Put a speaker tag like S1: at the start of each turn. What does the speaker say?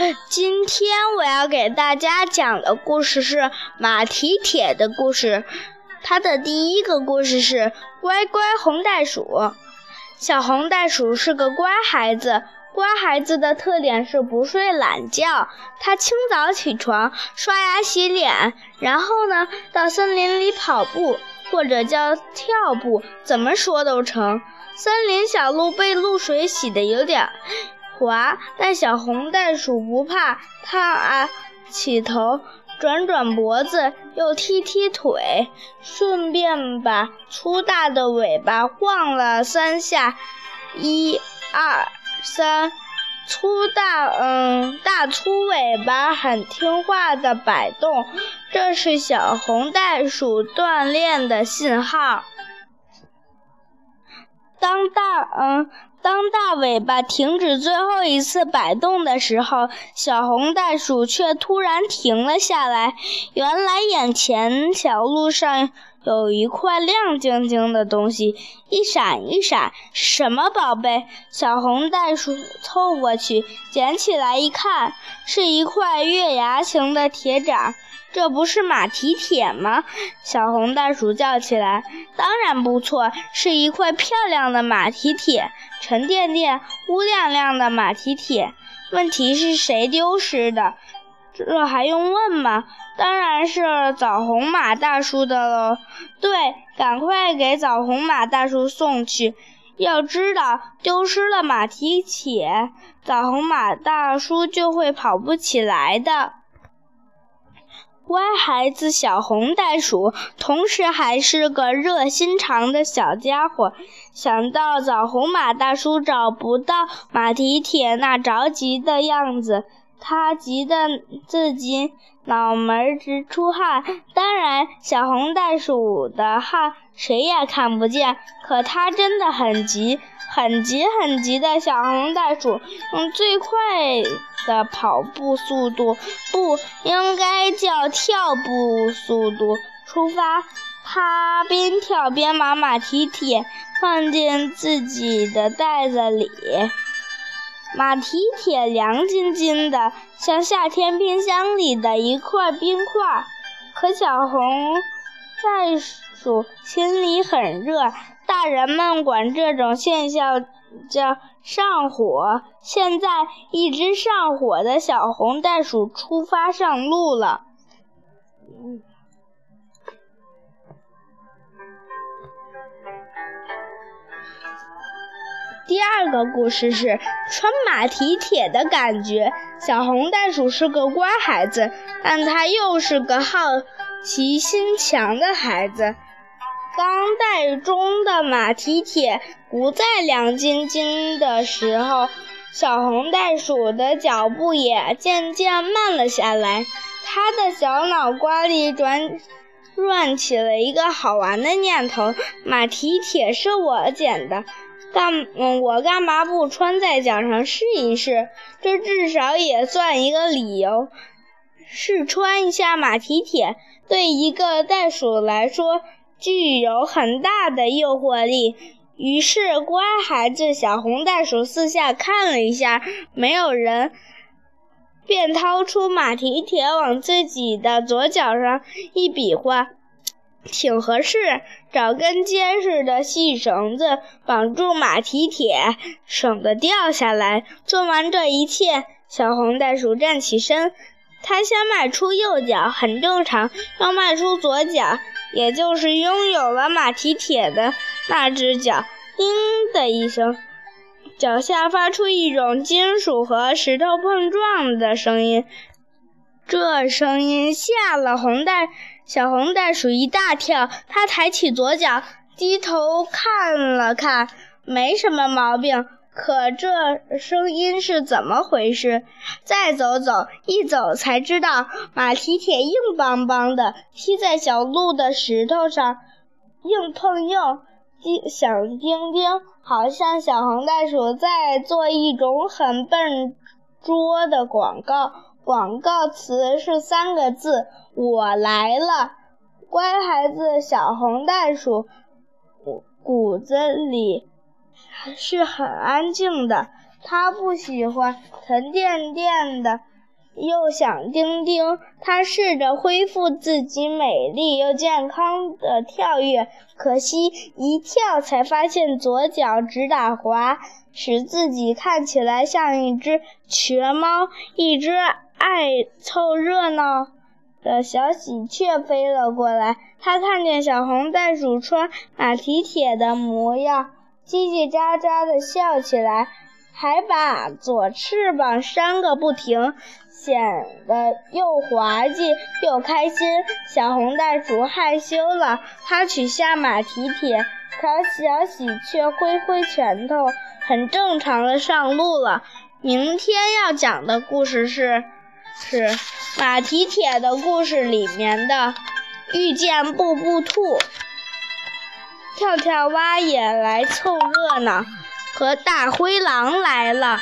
S1: 今天我要给大家讲的故事是马蹄铁的故事。它的第一个故事是乖乖红袋鼠。小红袋鼠是个乖孩子，乖孩子的特点是不睡懒觉。它清早起床，刷牙洗脸，然后呢，到森林里跑步，或者叫跳步，怎么说都成。森林小路被露水洗得有点滑，但小红袋鼠不怕，它啊起头。转转脖子，又踢踢腿，顺便把粗大的尾巴晃了三下，一、二、三，粗大嗯大粗尾巴很听话的摆动，这是小红袋鼠锻炼的信号。当大嗯。当大尾巴停止最后一次摆动的时候，小红袋鼠却突然停了下来。原来眼前小路上有一块亮晶晶的东西，一闪一闪，什么宝贝？小红袋鼠凑过去捡起来一看，是一块月牙形的铁掌。这不是马蹄铁吗？小红袋鼠叫起来。当然不错，是一块漂亮的马蹄铁，沉甸甸、乌亮亮的马蹄铁。问题是谁丢失的？这还用问吗？当然是枣红马大叔的喽。对，赶快给枣红马大叔送去。要知道，丢失了马蹄铁，枣红马大叔就会跑不起来的。乖孩子小红袋鼠，同时还是个热心肠的小家伙。想到枣红马大叔找不到马蹄铁那着急的样子，他急得自己脑门直出汗。当然，小红袋鼠的汗谁也看不见，可他真的很急。很急很急的小红袋鼠用最快的跑步速度，不应该叫跳步速度出发。它边跳边把马蹄铁放进自己的袋子里。马蹄铁凉津津的，像夏天冰箱里的一块冰块。可小红袋鼠心里很热。大人们管这种现象叫上火。现在，一只上火的小红袋鼠出发上路了。第二个故事是穿马蹄铁的感觉。小红袋鼠是个乖孩子，但它又是个好奇心强的孩子。当袋中的马蹄铁不再亮晶晶的时候，小红袋鼠的脚步也渐渐慢了下来。它的小脑瓜里转转起了一个好玩的念头：马蹄铁是我捡的，干嗯，我干嘛不穿在脚上试一试？这至少也算一个理由。试穿一下马蹄铁，对一个袋鼠来说。具有很大的诱惑力。于是，乖孩子小红袋鼠四下看了一下，没有人，便掏出马蹄铁往自己的左脚上一比划，挺合适。找根结实的细绳子绑住马蹄铁，省得掉下来。做完这一切，小红袋鼠站起身，它先迈出右脚，很正常，要迈出左脚。也就是拥有了马蹄铁的那只脚，叮的一声，脚下发出一种金属和石头碰撞的声音。这声音吓了红袋小红袋鼠一大跳，它抬起左脚，低头看了看，没什么毛病。可这声音是怎么回事？再走走，一走才知道，马蹄铁硬邦邦的，踢在小路的石头上，硬碰硬，叮响叮叮，好像小红袋鼠在做一种很笨拙的广告。广告词是三个字：“我来了。”乖孩子小红袋鼠骨子里。是很安静的，它不喜欢沉甸甸的又响叮叮，他试着恢复自己美丽又健康的跳跃，可惜一跳才发现左脚直打滑，使自己看起来像一只瘸猫。一只爱凑热闹的小喜鹊飞了过来，它看见小红袋鼠穿马蹄铁的模样，叽叽喳喳地笑起来，还把左翅膀扇个不停。显得又滑稽又开心。小红袋鼠害羞了，它取下马蹄铁，朝小喜鹊挥挥拳头，很正常的上路了。明天要讲的故事是是马蹄铁的故事里面的遇见布布兔，跳跳蛙也来凑热闹，和大灰狼来了。